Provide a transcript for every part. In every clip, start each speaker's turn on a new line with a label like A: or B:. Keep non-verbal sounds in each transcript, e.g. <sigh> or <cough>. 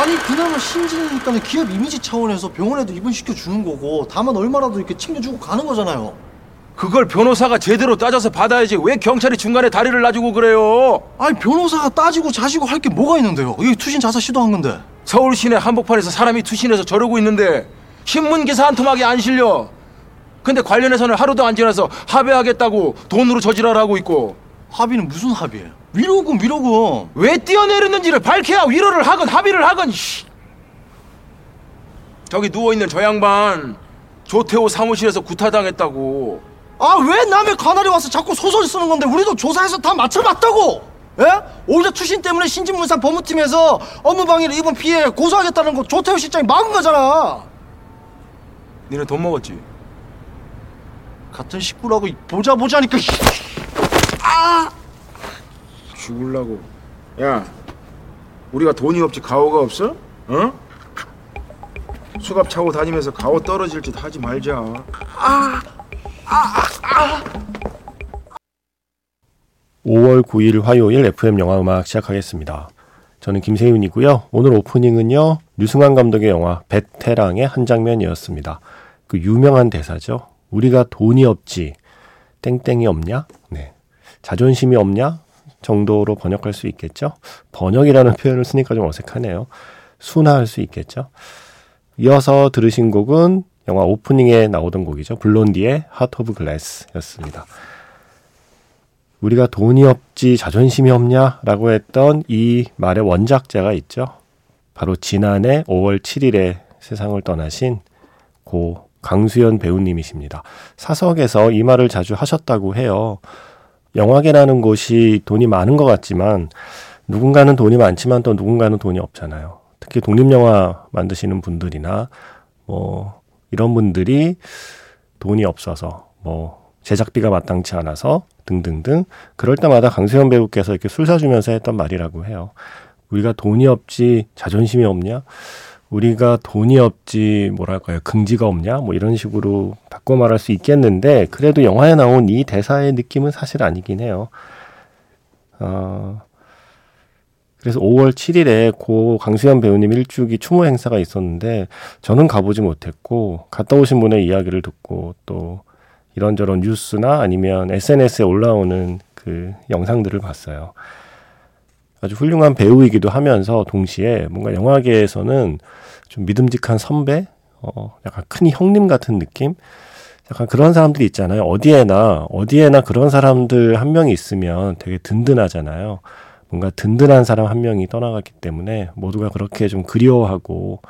A: 아니 그나마 신진이니까 기업 이미지 차원에서 병원에도 입원시켜 주는 거고 다만 얼마라도 이렇게 챙겨주고 가는 거잖아요.
B: 그걸 변호사가 제대로 따져서 받아야지 왜 경찰이 중간에 다리를 놔주고 그래요?
A: 아니 변호사가 따지고 자시고 할 게 뭐가 있는데요? 이게 투신 자사 시도한 건데.
B: 서울 시내 한복판에서 사람이 투신해서 저러고 있는데 신문 기사 한 토막이 안 실려. 근데 관련해서는 하루도 안 지나서 합의하겠다고 돈으로 저질하라고 있고
A: 합의는 무슨 합의예요? 위로금 위로금.
B: 왜 뛰어내렸는지를 밝혀야 위로를 하건 합의를 하건 씨. 저기 누워있는 저 양반 조태호 사무실에서 구타당했다고
A: 아 왜 남의 관할에 와서 자꾸 소설 쓰는 건데 우리도 조사해서 다 맞춰봤다고. 예? 오히려 투신 때문에 신진문산 법무팀에서 업무방해를 입은 피해 고소하겠다는 거 조태호 실장이 막은 거잖아.
B: 니네 돈 먹었지?
A: 같은 식구라고 보자 보자니까.
B: 죽을라고 야 우리가 돈이 없지 가오가 없어? 어? 수갑 차고 다니면서 가오 떨어질 짓 하지 말자
C: 5월 9일 화요일 FM 영화 음악 시작하겠습니다. 저는 김세윤이고요. 오늘 오프닝은요. 류승환 감독의 영화 베테랑의 한 장면이었습니다. 그 유명한 대사죠. 우리가 돈이 없지 땡땡이 없냐? 네. 자존심이 없냐? 정도로 번역할 수 있겠죠. 번역이라는 표현을 쓰니까 좀 어색하네요. 순화할 수 있겠죠. 이어서 들으신 곡은 영화 오프닝에 나오던 곡이죠. 블론디의 Heart of Glass였습니다. 우리가 돈이 없지 자존심이 없냐라고 했던 이 말의 원작자가 있죠. 바로 지난해 5월 7일에 세상을 떠나신 고 강수연 배우님이십니다. 사석에서 이 말을 자주 하셨다고 해요. 영화계라는 곳이 돈이 많은 것 같지만 누군가는 돈이 많지만 또 누군가는 돈이 없잖아요. 특히 독립영화 만드시는 분들이나 뭐 이런 분들이 돈이 없어서 뭐 제작비가 마땅치 않아서 등등등 그럴 때마다 강수현 배우께서 이렇게 술 사주면서 했던 말이라고 해요. 우리가 돈이 없지 자존심이 없냐? 우리가 돈이 없지 뭐랄까요 긍지가 없냐? 뭐 이런 식으로 바꿔 말할 수 있겠는데 그래도 영화에 나온 이 대사의 느낌은 사실 아니긴 해요. 어, 그래서 5월 7일에 고 강수현 배우님 일주기 추모 행사가 있었는데 저는 가보지 못했고 갔다 오신 분의 이야기를 듣고 또 이런저런 뉴스나 아니면 SNS에 올라오는 그 영상들을 봤어요. 아주 훌륭한 배우이기도 하면서 동시에 뭔가 영화계에서는 좀 믿음직한 선배, 어, 약간 큰 형님 같은 느낌? 약간 그런 사람들이 있잖아요. 어디에나, 어디에나 그런 사람들 한 명이 있으면 되게 든든하잖아요. 뭔가 든든한 사람 한 명이 떠나갔기 때문에 모두가 그렇게 좀 그리워하고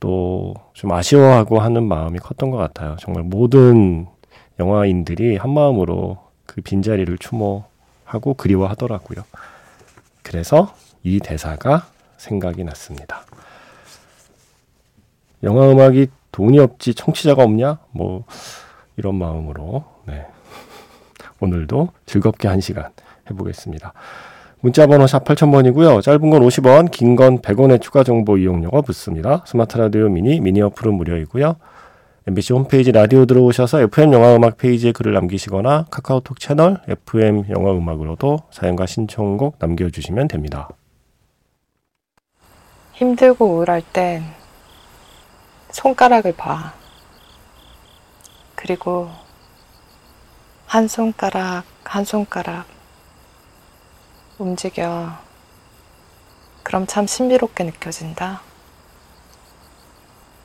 C: 또 좀 아쉬워하고 하는 마음이 컸던 것 같아요. 정말 모든 영화인들이 한 마음으로 그 빈자리를 추모하고 그리워하더라고요. 그래서 이 대사가 생각이 났습니다. 영화 음악이 돈이 없지 청취자가 없냐? 뭐 이런 마음으로 네. 오늘도 즐겁게 한 시간 해보겠습니다. 문자번호 샵 8000번이고요. 짧은 건 50원, 긴 건 100원의 추가 정보 이용료가 붙습니다. 스마트 라디오 미니, 미니 어플은 무료이고요. MBC 홈페이지 라디오 들어오셔서 FM 영화 음악 페이지에 글을 남기시거나 카카오톡 채널 FM 영화 음악으로도 사연과 신청곡 남겨주시면 됩니다.
D: 힘들고 우울할 땐 손가락을 봐. 그리고 한 손가락, 한 손가락 움직여. 그럼 참 신비롭게 느껴진다.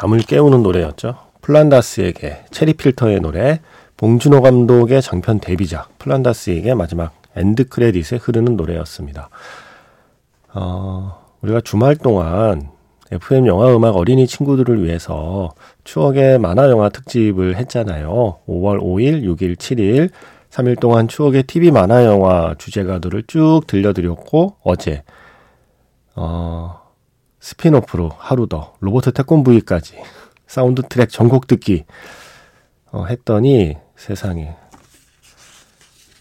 C: 잠을 깨우는 노래였죠. 플란다스의 개 체리 필터의 노래, 봉준호 감독의 장편 데뷔작 플란다스의 개 마지막 end credit에 흐르는 노래였습니다. 어, 우리가 주말 동안 FM 영화 음악 어린이 친구들을 위해서 추억의 만화 영화 특집을 했잖아요. 5월 5일, 6일, 7일 3일 동안 추억의 TV 만화 영화 주제가들을 쭉 들려드렸고 어제 어 spin-off로 하루 더 로보트 태권브이까지 사운드 트랙 전곡 듣기 어, 했더니 세상에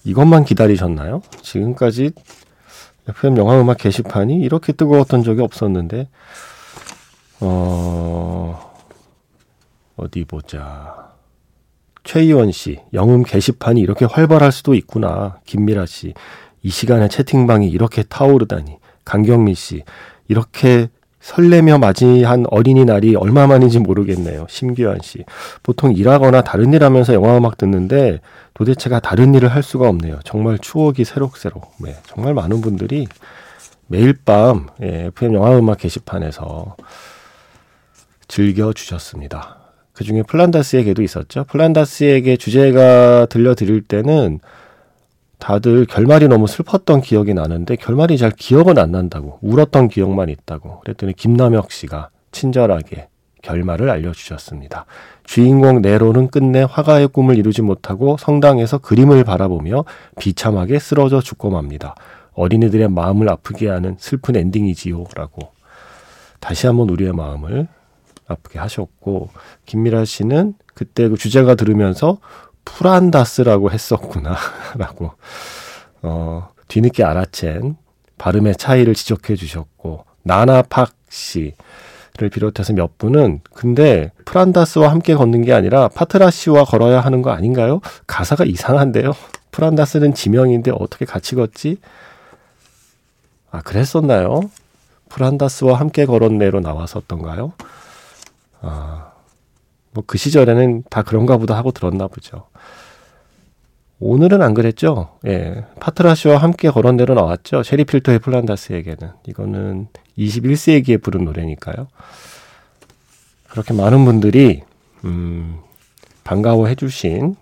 C: 이것만 기다리셨나요? 지금까지 FM 영화 음악 게시판이 이렇게 뜨거웠던 적이 없었는데 어 어디 보자. 최희원 씨, 영음 게시판이 이렇게 활발할 수도 있구나. 김미라 씨, 이 시간에 채팅방이 이렇게 타오르다니. 강경미 씨, 이렇게 설레며 맞이한 어린이날이 얼마만인지 모르겠네요. 심규환 씨. 보통 일하거나 다른 일 하면서 영화 음악 듣는데 도대체가 다른 일을 할 수가 없네요. 정말 추억이 새록새록. 네, 정말 많은 분들이 매일 밤 예, FM 영화 음악 게시판에서 즐겨 주셨습니다. 그 중에 플란다스에게도 있었죠. 플란다스에게 주제가 들려드릴 때는 다들 결말이 너무 슬펐던 기억이 나는데 결말이 잘 기억은 안 난다고 울었던 기억만 있다고 그랬더니 김남혁 씨가 친절하게 결말을 알려주셨습니다. 주인공 네로는 끝내 화가의 꿈을 이루지 못하고 성당에서 그림을 바라보며 비참하게 쓰러져 죽고 맙니다. 어린이들의 마음을 아프게 하는 슬픈 엔딩이지요. 라고 다시 한번 우리의 마음을 아프게 하셨고 김미라 씨는 그때 그 주제가 들으면서 프란다스라고 했었구나 <laughs> 라고 어, 뒤늦게 알아챈 발음의 차이를 지적해 주셨고 나나팍 씨를 비롯해서 몇 분은 근데 프란다스와 함께 걷는 게 아니라 파트라슈와 걸어야 하는 거 아닌가요? 가사가 이상한데요. 프란다스는 지명인데 어떻게 같이 걷지? 아 그랬었나요? 프란다스와 함께 걸었네로 나왔었던가요? 아, 뭐 그 시절에는 다 그런가 보다 하고 들었나 보죠. 오늘은 안 그랬죠. 예. 파트라시와 함께 걸은 대로 나왔죠. 셰리 필터의 플란다스에게는. 이거는 21세기에 부른 노래니까요. 그렇게 많은 분들이, 음, 반가워해 주신,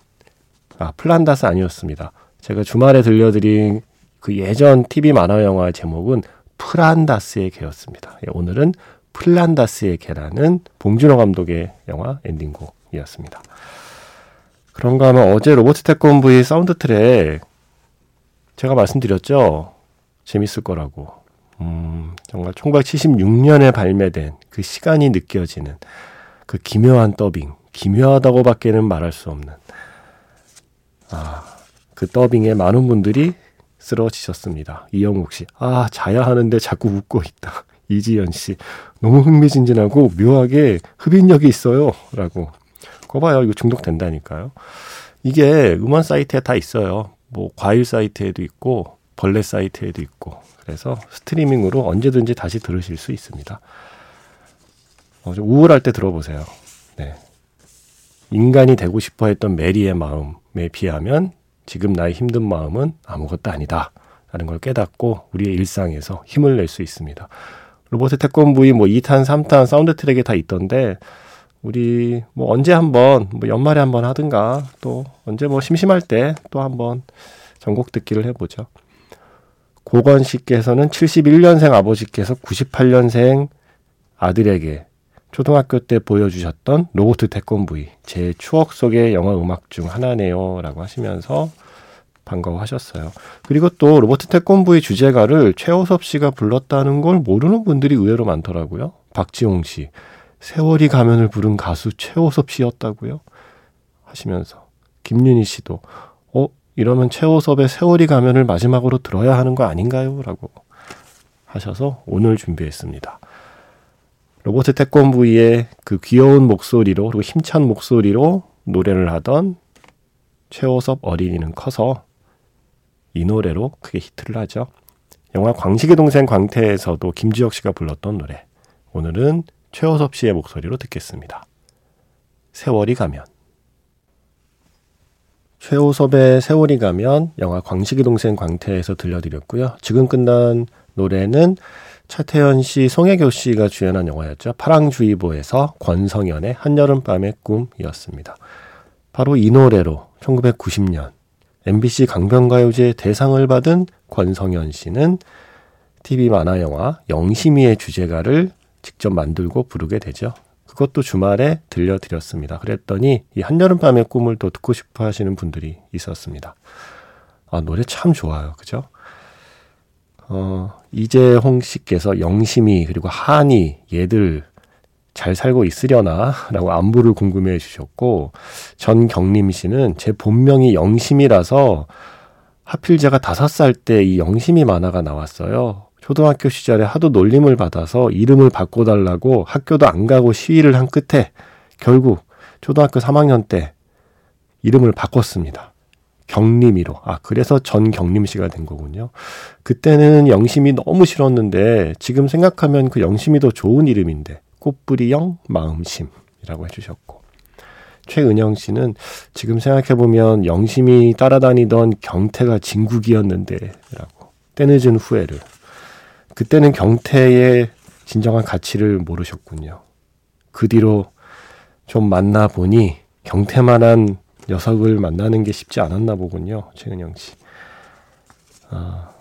C: 아, 플란다스 아니었습니다. 제가 주말에 들려드린 그 예전 TV 만화 영화 제목은 프란다스의 개였습니다. 예, 오늘은 플란다스의 개라는 봉준호 감독의 영화 엔딩곡이었습니다. 그런가 하면 어제 로보트 태권 브이 사운드 트랙 제가 말씀드렸죠. 재밌을 거라고. 음, 정말 1976년에 발매된 그 시간이 느껴지는 그 기묘한 더빙. 기묘하다고밖에는 말할 수 없는. 아, 그 더빙에 많은 분들이 쓰러지셨습니다. 이영욱 씨. 아, 자야 하는데 자꾸 웃고 있다. 이지연 씨. 너무 흥미진진하고 묘하게 흡인력이 있어요. 라고. 거 봐요. 이거 중독된다니까요. 이게 음원 사이트에 다 있어요. 뭐 과일 사이트에도 있고 벌레 사이트에도 있고 그래서 스트리밍으로 언제든지 다시 들으실 수 있습니다. 어, 좀 우울할 때 들어보세요. 네. 인간이 되고 싶어 했던 메리의 마음에 비하면 지금 나의 힘든 마음은 아무것도 아니다. 라는 걸 깨닫고 우리의 일상에서 힘을 낼 수 있습니다. 로보트 태권브이 뭐 2탄, 3탄 사운드 트랙에 다 있던데 우리 뭐 언제 한번 뭐 연말에 한번 하든가 또 언제 뭐 심심할 때 또 한번 전곡 듣기를 해보죠. 고건 씨께서는 71년생 아버지께서 98년생 아들에게 초등학교 때 보여주셨던 로보트 태권브이 제 추억 속의 영화 음악 중 하나네요라고 하시면서 반가워하셨어요. 그리고 또 로버트 태권브이 주제가를 최호섭 씨가 불렀다는 걸 모르는 분들이 의외로 많더라고요. 박지홍 씨, 세월이 가면을 부른 가수 최호섭 씨였다고요? 하시면서 김윤희 씨도 어 이러면 최호섭의 세월이 가면을 마지막으로 들어야 하는 거 아닌가요? 라고 하셔서 오늘 준비했습니다. 로버트 태권브이의 그 귀여운 목소리로 그리고 힘찬 목소리로 노래를 하던 최호섭 어린이는 커서 이 노래로 크게 히트를 하죠. 영화 광식의 동생 광태에서도 김지혁 씨가 불렀던 노래. 오늘은 최호섭 씨의 목소리로 듣겠습니다. 세월이 가면. 최호섭의 세월이 가면 영화 광식의 동생 광태에서 들려드렸고요. 지금 끝난 노래는 차태현 씨, 송혜교 씨가 주연한 영화였죠. 파랑주의보에서 권성현의 한여름밤의 꿈이었습니다. 바로 이 노래로 1990년 MBC 강변가요제 대상을 받은 권성현 씨는 TV 만화 영화 영심이의 주제가를 직접 만들고 부르게 되죠. 그것도 주말에 들려드렸습니다. 그랬더니 이 한여름밤의 꿈을 또 듣고 싶어 하시는 분들이 있었습니다. 아, 노래 참 좋아요. 그죠? 어, 이재홍 씨께서 영심이 그리고 한이 얘들 잘 살고 있으려나? 라고 안부를 궁금해 주셨고, 전경림 씨는 제 본명이 영심이라서 하필 제가 다섯 살 때 이 영심이 만화가 나왔어요. 초등학교 시절에 하도 놀림을 받아서 이름을 바꿔달라고 학교도 안 가고 시위를 한 끝에 결국 초등학교 3학년 때 이름을 바꿨습니다. 경림이로. 아, 그래서 전경림 씨가 된 거군요. 그때는 영심이 너무 싫었는데 지금 생각하면 그 영심이 더 좋은 이름인데 꽃뿌리영 마음심이라고 해주셨고 최은영 씨는 지금 생각해보면 영심이 따라다니던 경태가 진국이었는데라고 때늦은 후회를 그때는 경태의 진정한 가치를 모르셨군요. 그 뒤로 좀 만나보니 경태만한 녀석을 만나는 게 쉽지 않았나 보군요. 최은영 씨. 아,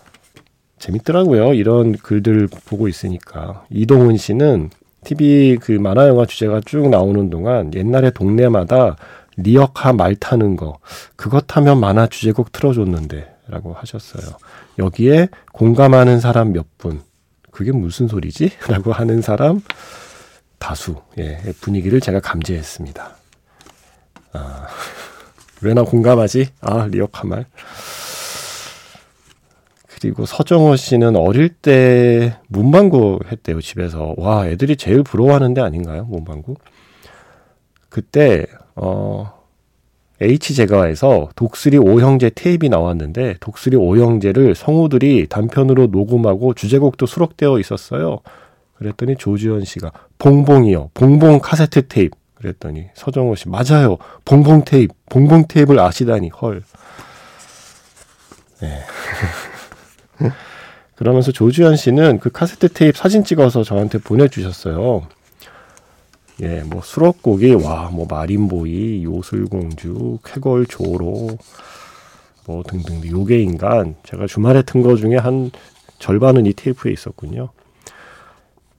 C: 재밌더라고요. 이런 글들 보고 있으니까. 이동훈 씨는 TV 그 만화 영화 주제가 쭉 나오는 동안 옛날에 동네마다 리어카 말 타는 거 그것 하면 만화 주제곡 틀어줬는데라고 하셨어요. 여기에 공감하는 사람 몇 분. 그게 무슨 소리지? <laughs> 라고 하는 사람 다수. 예, 분위기를 제가 감지했습니다. 아, <laughs> 왜 나 공감하지? 아, 리어카 말. 그리고 서정호 씨는 어릴 때 문방구 했대요, 집에서. 와, 애들이 제일 부러워하는 데 아닌가요, 문방구? 그때, 어, 해태제과에서 독수리 오형제 테이프가 나왔는데, 독수리 오형제를 성우들이 단편으로 녹음하고 주제곡도 수록되어 있었어요. 그랬더니 조지현 씨가, 봉봉이요. 봉봉 카세트 테이프. 그랬더니 서정호 씨, 맞아요. 봉봉 테이프. 봉봉 테이프를 아시다니, 헐. 네. <laughs> 그러면서 조주현 씨는 그 카세트 테이프 사진 찍어서 저한테 보내주셨어요. 예, 뭐 수록곡이 와, 뭐 마린보이, 요술공주, 쾌걸 조로, 뭐 등등 요괴 인간 제가 주말에 튼 거 중에 한 절반은 이 테이프에 있었군요.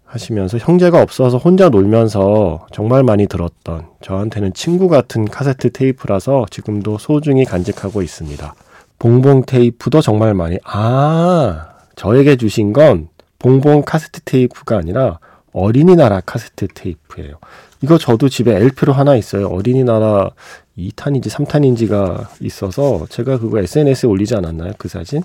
C: 하시면서 형제가 없어서 혼자 놀면서 정말 많이 들었던 저한테는 친구 같은 카세트 테이프라서 지금도 소중히 간직하고 있습니다. 봉봉 테이프도 정말 많이 아 저에게 주신 건 봉봉 카세트 테이프가 아니라 어린이나라 카세트 테이프예요. 이거 저도 집에 LP로 하나 있어요. 어린이나라 2탄인지 3탄인지가 있어서 제가 그거 SNS에 올리지 않았나요? 그 사진?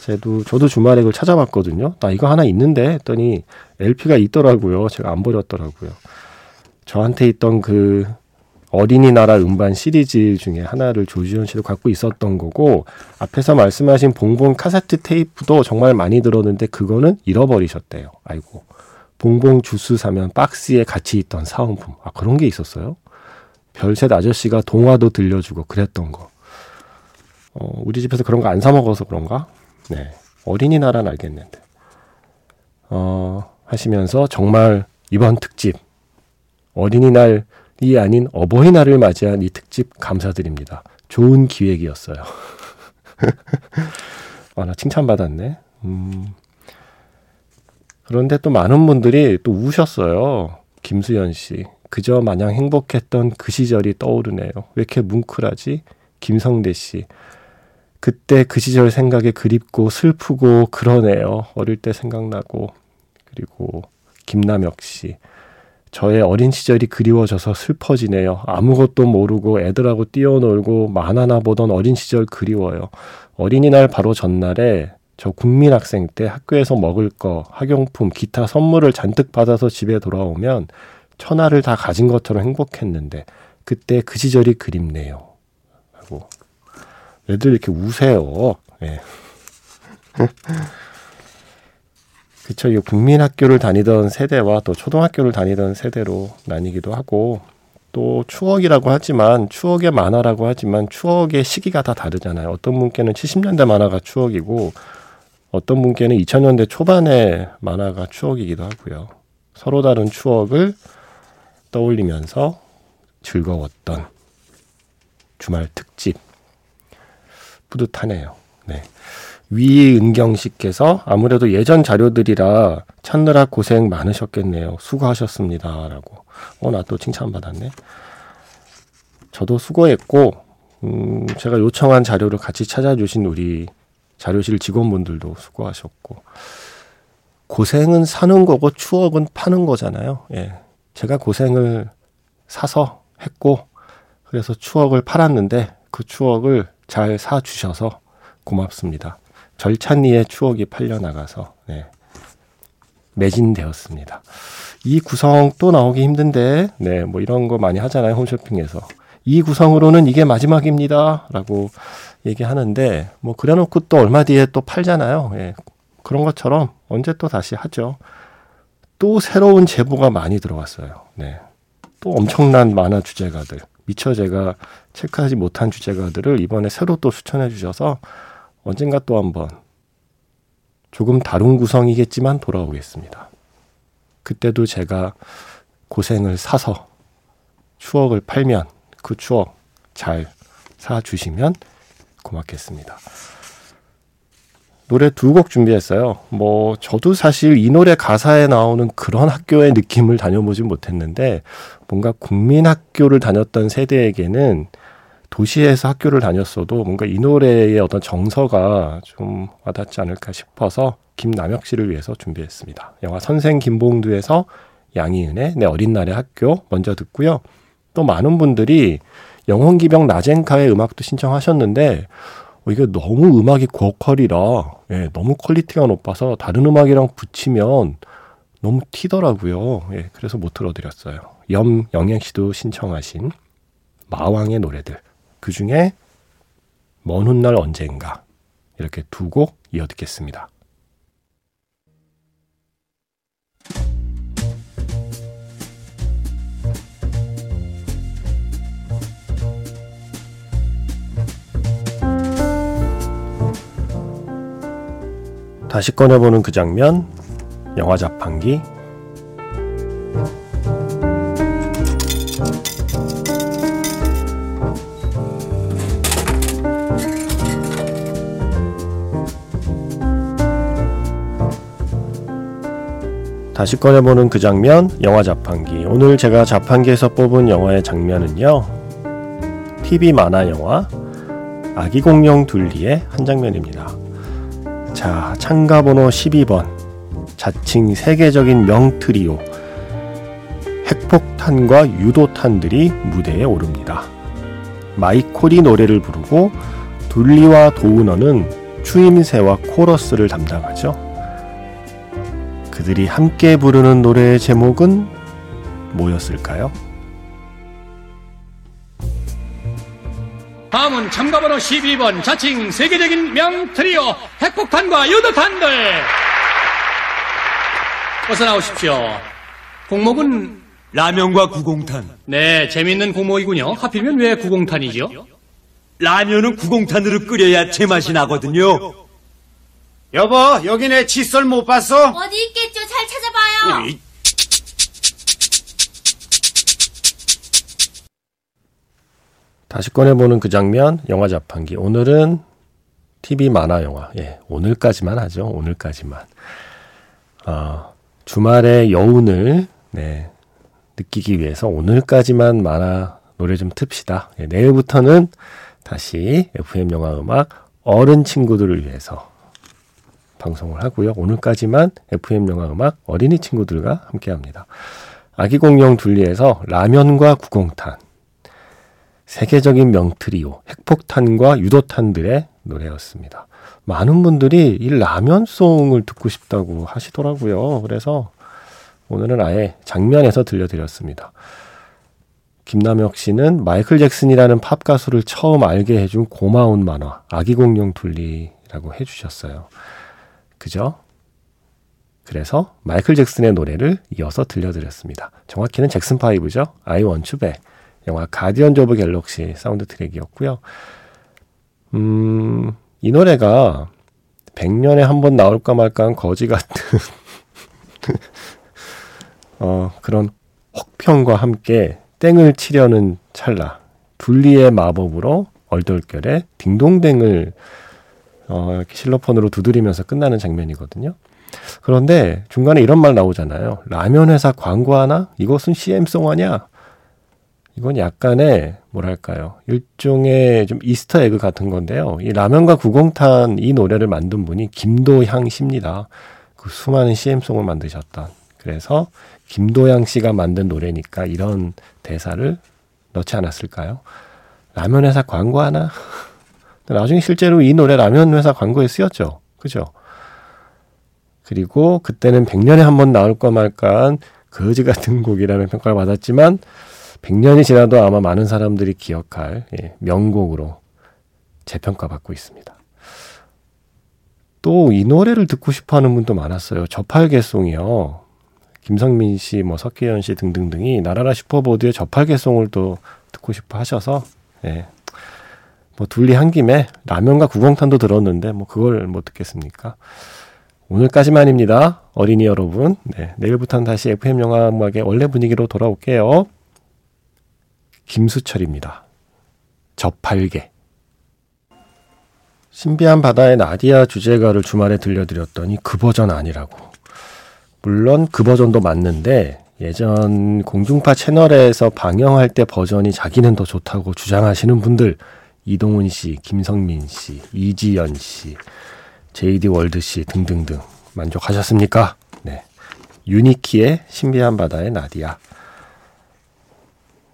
C: 저도 저도 주말에 그걸 찾아봤거든요. 나 이거 하나 있는데 했더니 LP가 있더라고요. 제가 안 버렸더라고요. 저한테 있던 그 어린이나라 음반 시리즈 중에 하나를 조지현 씨도 갖고 있었던 거고 앞에서 말씀하신 봉봉 카세트 테이프도 정말 많이 들었는데 그거는 잃어버리셨대요. 아이고. 봉봉 주스 사면 박스에 같이 있던 사은품. 아 그런 게 있었어요? 별셋 아저씨가 동화도 들려주고 그랬던 거. 어, 우리 집에서 그런 거 안 사 먹어서 그런가? 네. 어린이나라는 알겠는데. 어, 하시면서 정말 이번 특집 어린이날 이 아닌 어버이날을 맞이한 이 특집 감사드립니다. 좋은 기획이었어요. <laughs> 아, 나 칭찬받았네. 음. 그런데 또 많은 분들이 또 우셨어요. 김수현 씨. 그저 마냥 행복했던 그 시절이 떠오르네요. 왜 이렇게 뭉클하지? 김성대 씨. 그때 그 시절 생각에 그립고 슬프고 그러네요. 어릴 때 생각나고. 그리고 김남혁 씨. 저의 어린 시절이 그리워져서 슬퍼지네요. 아무것도 모르고 애들하고 뛰어놀고 만화나 보던 어린 시절 그리워요. 어린이날 바로 전날에 저 국민학생 때 학교에서 먹을 거, 학용품, 기타 선물을 잔뜩 받아서 집에 돌아오면 천하를 다 가진 것처럼 행복했는데 그때 그 시절이 그립네요. 하고 애들 이렇게 우세요. 예. <laughs> 그쵸. 이 국민학교를 다니던 세대와 또 초등학교를 다니던 세대로 나뉘기도 하고 또 추억이라고 하지만 추억의 만화라고 하지만 추억의 시기가 다 다르잖아요. 어떤 분께는 70년대 만화가 추억이고 어떤 분께는 2000년대 초반의 만화가 추억이기도 하고요. 서로 다른 추억을 떠올리면서 즐거웠던 주말 특집 뿌듯하네요. 네. 위은경 씨께서 아무래도 예전 자료들이라 찾느라 고생 많으셨겠네요. 수고하셨습니다 라고. 어, 나 또 칭찬받았네. 저도 수고했고 음, 제가 요청한 자료를 같이 찾아주신 우리 자료실 직원분들도 수고하셨고 고생은 사는 거고 추억은 파는 거잖아요. 예. 제가 고생을 사서 했고 그래서 추억을 팔았는데 그 추억을 잘 사주셔서 고맙습니다. 절찬리의 추억이 팔려나가서 네. 매진되었습니다. 이 구성 또 나오기 힘든데 네, 뭐 이런 거 많이 하잖아요. 홈쇼핑에서. 이 구성으로는 이게 마지막입니다. 라고 얘기하는데 뭐 그래놓고 또 얼마 뒤에 또 팔잖아요. 예. 그런 것처럼 언제 또 다시 하죠. 또 새로운 제보가 많이 들어왔어요. 네. 또 엄청난 만화 주제가들. 미처 제가 체크하지 못한 주제가들을 이번에 새로 또 추천해 주셔서 언젠가 또 한번 조금 다른 구성이겠지만 돌아오겠습니다. 그때도 제가 고생을 사서 추억을 팔면 그 추억 잘 사주시면 고맙겠습니다. 노래 두 곡 준비했어요. 뭐, 저도 사실 이 노래 가사에 나오는 그런 학교의 느낌을 다녀보진 못했는데, 뭔가 국민학교를 다녔던 세대에게는 도시에서 학교를 다녔어도 뭔가 이 노래의 어떤 정서가 좀 와닿지 않을까 싶어서 김남혁 씨를 위해서 준비했습니다. 영화 선생 김봉두에서 양희은의 내 어린 날의 학교 먼저 듣고요. 또 많은 분들이 영혼기병 라젠카의 음악도 신청하셨는데 어, 이게 너무 음악이 고퀄이라 예, 너무 quality가 높아서 다른 음악이랑 붙이면 너무 튀더라고요. 예, 그래서 못 틀어드렸어요. 염영양 씨도 신청하신 마왕의 노래들 그 중에 먼 훗날 언젠가 이렇게 두 곡 이어 듣겠습니다. 다시 꺼내보는 그 장면, 영화 자판기. 다시 꺼내보는 그 장면, 영화 자판기. 오늘 제가 자판기에서 뽑은 영화의 장면은요, TV 만화 영화, 아기 공룡 둘리의 한 장면입니다. 자, 참가 번호 12번. 자칭 세계적인 명트리오. 핵폭탄과 유도탄들이 무대에 오릅니다. 마이콜이 노래를 부르고 둘리와 도우너는 추임새와 코러스를 담당하죠. 그들이 함께 부르는 노래의 제목은 뭐였을까요?
E: 다음은 참가번호 12번 자칭 세계적인 명트리오 핵폭탄과 유도탄들 어서 나오십시오. 공목은
F: 라면과 구공탄.
E: 네 재밌는 공목이군요. 하필이면 왜 구공탄이죠?
F: 라면은 구공탄으로 끓여야 제맛이 나거든요.
G: 여보, 여기 내 칫솔 못 봤어?
H: 어디 있겠
F: 이-
C: 다시 꺼내보는 그 장면, 영화 자판기. 오늘은 TV 만화 영화. 예, 오늘까지만 하죠. 오늘까지만. 어, 주말의 여운을, 네, 느끼기 위해서 오늘까지만 만화 노래 좀 틉시다. 예, 내일부터는 다시 FM 영화 음악 어른 친구들을 위해서 방송을 하고요. 오늘까지만 FM 영화 음악 어린이 친구들과 함께 합니다. 아기 공룡 둘리에서 라면과 구공탄. 세계적인 명트리오, 핵폭탄과 유도탄들의 노래였습니다. 많은 분들이 이 라면송을 듣고 싶다고 하시더라고요. 그래서 오늘은 아예 장면에서 들려드렸습니다. 김남혁 씨는 마이클 잭슨이라는 팝 가수를 처음 알게 해준 고마운 만화, 아기 공룡 둘리라고 해주셨어요. 그죠? 그래서 마이클 잭슨의 노래를 이어서 들려드렸습니다. 정확히는 잭슨 파이브죠. I Want You Back. 영화 가디언즈 오브 갤럭시 사운드 트랙이었고요. 음, 이 노래가 100년에 한 번 나올까 말까 한 거지 같은 <laughs> 어, 그런 혹평과 함께 땡을 치려는 찰나 둘리의 마법으로 얼떨결에 딩동댕을 어, 이렇게 실로폰으로 두드리면서 끝나는 장면이거든요. 그런데 중간에 이런 말 나오잖아요. 라면 회사 광고 하나? 이것은 CM송 하냐? 이건 약간의 뭐랄까요 일종의 좀 이스터 에그 같은 건데요. 이 라면과 구공탄 이 노래를 만든 분이 김도향 씨입니다. 그 수많은 CM송을 만드셨던. 그래서 김도향 씨가 만든 노래니까 이런 대사를 넣지 않았을까요? 라면 회사 광고 하나? 나중에 실제로 이 노래 라면 회사 광고에 쓰였죠. 그죠? 그리고 그때는 100년에 한 번 나올 거 말까 거지 같은 곡이라는 평가를 받았지만 100년이 지나도 아마 많은 사람들이 기억할 예, 명곡으로 재평가받고 있습니다. 또 이 노래를 듣고 싶어 하는 분도 많았어요. 저팔계송이요. 김성민 씨, 뭐 석기현 씨 등등등이 나라라 슈퍼보드의 저팔계송을 또 듣고 싶어 하셔서 예. 뭐 둘리 한 김에 라면과 구공탄도 들었는데 뭐 그걸 못 듣겠습니까? 오늘까지만입니다. 어린이 여러분. 네, 내일부터는 다시 FM 영화 음악의 원래 분위기로 돌아올게요. 김수철입니다. 저팔계. 신비한 바다의 나디아 주제가를 주말에 들려드렸더니 그 버전 아니라고. 물론 그 버전도 맞는데 예전 공중파 채널에서 방영할 때 버전이 자기는 더 좋다고 주장하시는 분들 이동훈 씨, 김성민 씨, 이지연 씨, JD 월드 씨 등등등 만족하셨습니까? 네. 유니키의 신비한 바다의 나디아.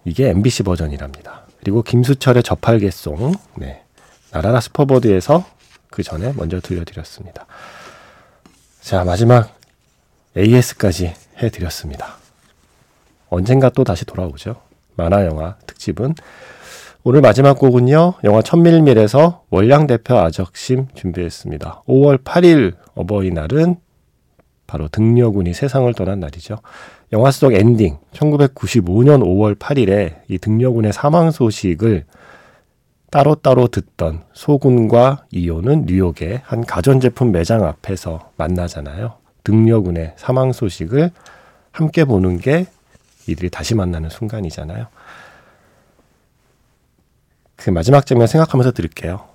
C: 이게 MBC 버전이랍니다. 그리고 김수철의 저팔계송, 네. 날아라 슈퍼보드에서 그 전에 먼저 들려드렸습니다. 자, 마지막 AS까지 해드렸습니다. 언젠가 또 다시 돌아오죠. 만화영화 특집은 오늘 마지막 곡은요. 영화 천밀밀에서 월량 대표 아적심 준비했습니다. 5월 8일 어버이날은 바로 등려군이 세상을 떠난 날이죠. 영화 속 엔딩 1995년 5월 8일에 이 등려군의 사망 소식을 따로따로 듣던 소군과 이호는 뉴욕의 한 가전제품 매장 앞에서 만나잖아요. 등려군의 사망 소식을 함께 보는 게 이들이 다시 만나는 순간이잖아요. 그 마지막 장면 생각하면서 들을게요.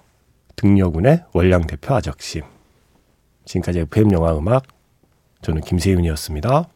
C: 등려군의 월량 대표 아적심. 지금까지 FM 영화 음악 저는 김세윤이었습니다.